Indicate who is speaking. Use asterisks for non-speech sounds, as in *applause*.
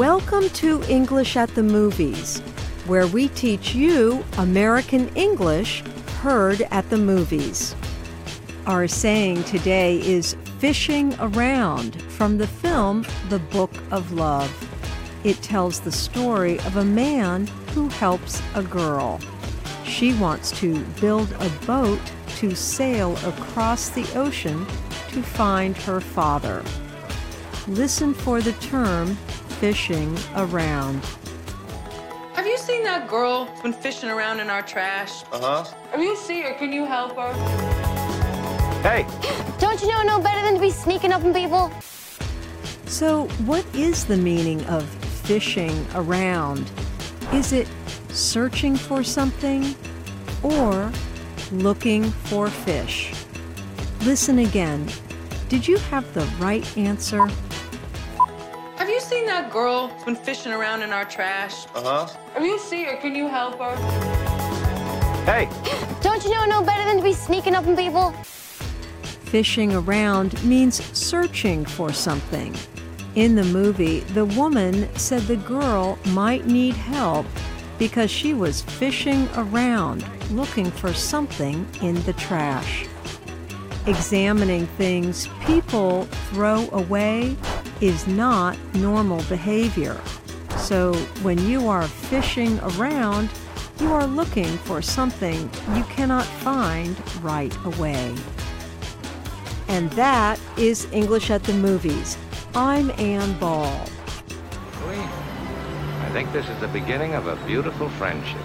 Speaker 1: Welcome to English at the Movies, where we teach you American English heard at the movies. Our saying today is fishing around from the film The Book of Love. It tells the story of a man who helps a girl. She wants to build a boat to sail across the ocean to find her father. Listen for the term fishing around.
Speaker 2: Have you seen that girl who's been fishing around in our trash?
Speaker 3: Uh huh.
Speaker 2: Have you seen her? Can you help her?
Speaker 3: Hey, *gasps*
Speaker 4: Don't you know no better than to be sneaking up on people?
Speaker 1: So, what is the meaning of fishing around? Is it searching for something or looking for fish? Listen again. Did you have the right answer?
Speaker 2: Have you seen that girl who's been fishing around in our trash?
Speaker 3: uh huh.
Speaker 2: Have you seen her? Can you help her?
Speaker 3: Hey, *gasps*
Speaker 4: Don't you know no better than to be sneaking up on people?
Speaker 1: Fishing around means searching for something. In the movie, the woman said the girl might need help because she was fishing around looking for something in the trash. Examining things people throw away is not normal behavior. So when you are fishing around, you are looking for something you cannot find right away. And that is English at the Movies. I'm Ann Ball.
Speaker 5: I think this is the beginning of a beautiful friendship.